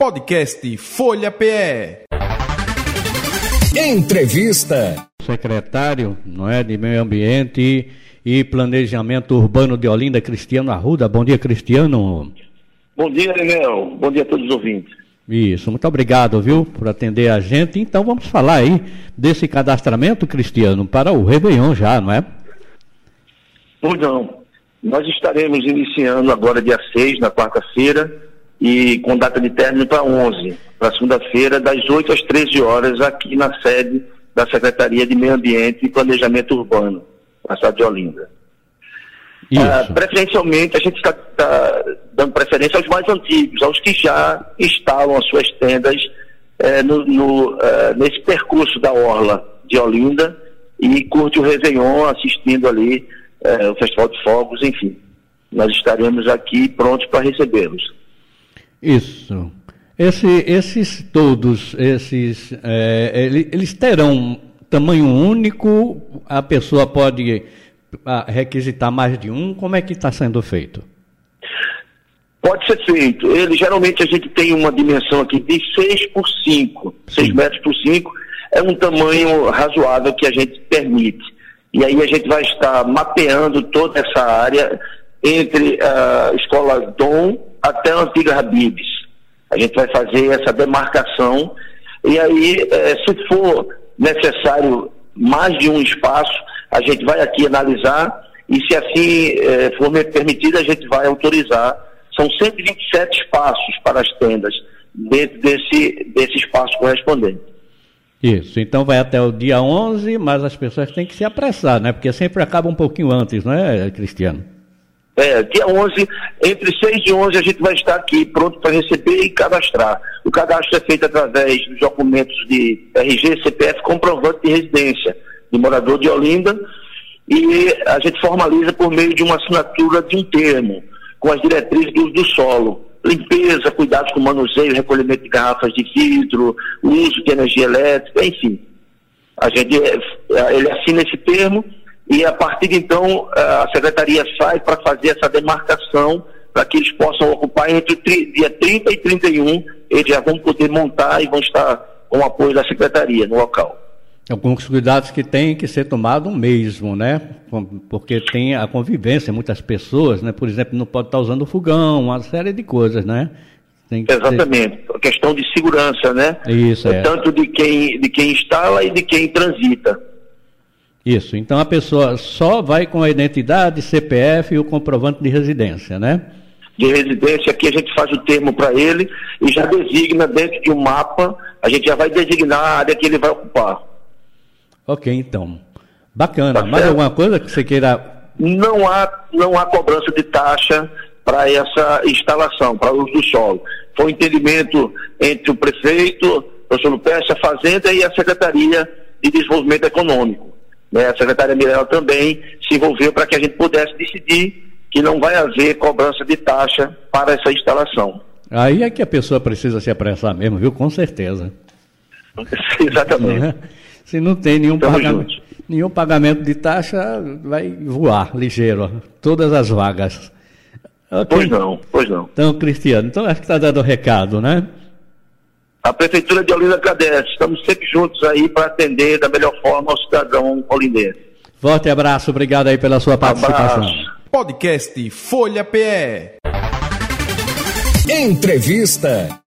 Podcast Folha PE. Entrevista. Secretário, não é, de Meio Ambiente e Planejamento Urbano de Olinda, Cristiano Arruda. Bom dia, Cristiano. Bom dia, Daniel. Bom dia a todos os ouvintes. Isso, muito obrigado, viu, por atender a gente. Então vamos falar aí desse cadastramento, Cristiano, para o Réveillon já, não é? Pois não. Nós estaremos iniciando agora dia 6, na quarta-feira, e com data de término para 11, para segunda-feira, das 8 às 13 horas, aqui na sede da Secretaria de Meio Ambiente e Planejamento Urbano, na cidade de Olinda. Uh, preferencialmente, a gente está tá dando preferência aos mais antigos, aos que já instalam as suas tendas eh, no, no, uh, nesse percurso da Orla de Olinda e curte o Réveillon assistindo ali eh, o Festival de Fogos, enfim. Nós estaremos aqui prontos para recebê-los. Isso. Esse, esses todos, esses, é, eles terão tamanho único? A pessoa pode requisitar mais de um? Como é que está sendo feito? Pode ser feito. Ele geralmente a gente tem uma dimensão aqui de 6 por 5, 6 metros por 5 é um tamanho razoável que a gente permite. E aí a gente vai estar mapeando toda essa área entre a escola Dom até a antiga Habibs. A gente vai fazer essa demarcação e aí, eh, se for necessário mais de um espaço, a gente vai aqui analisar e se assim eh, for permitido, a gente vai autorizar. São 127 espaços para as tendas dentro desse, desse espaço correspondente. Isso, então vai até o dia 11, mas as pessoas têm que se apressar, né? Porque sempre acaba um pouquinho antes, não é, Cristiano? É, dia 11, entre 6 e 11 a gente vai estar aqui pronto para receber e cadastrar. O cadastro é feito através dos documentos de RG, CPF, comprovante de residência de morador de Olinda e a gente formaliza por meio de uma assinatura de um termo com as diretrizes do, do solo. Limpeza, cuidados com manuseio, recolhimento de garrafas de vidro, uso de energia elétrica, enfim. A gente, é, ele assina esse termo e a partir de então a secretaria sai para fazer essa demarcação para que eles possam ocupar entre dia 30 e 31, eles já vão poder montar e vão estar com o apoio da secretaria no local. Alguns cuidados que têm que ser tomados mesmo, né? Porque tem a convivência, muitas pessoas, né? Por exemplo, não pode estar usando fogão, uma série de coisas, né? Exatamente. Ser... A questão de segurança, né? Isso, é. Tanto de quem, de quem instala e de quem transita. Isso, então a pessoa só vai com a identidade, CPF e o comprovante de residência, né? De residência, aqui a gente faz o termo para ele e já designa dentro de um mapa, a gente já vai designar a área que ele vai ocupar. Ok, então. Bacana. Tá Mais alguma coisa que você queira. Não há, não há cobrança de taxa para essa instalação, para uso do solo. Foi um entendimento entre o prefeito, o professor Lupécio, a Fazenda e a Secretaria de Desenvolvimento Econômico. Né? A secretária Mirella também se envolveu para que a gente pudesse decidir que não vai haver cobrança de taxa para essa instalação. Aí é que a pessoa precisa se apressar mesmo, viu? Com certeza. Exatamente. Não se não tem nenhum pagamento, nenhum pagamento de taxa, vai voar ligeiro, todas as vagas. Okay. Pois não, pois não. Então, Cristiano, então acho que está dando o recado, né? A Prefeitura de Olinda agradece. Estamos sempre juntos aí para atender da melhor forma ao cidadão olindense. Forte abraço, obrigado aí pela sua participação. Abraço. Podcast Folha PE. Entrevista.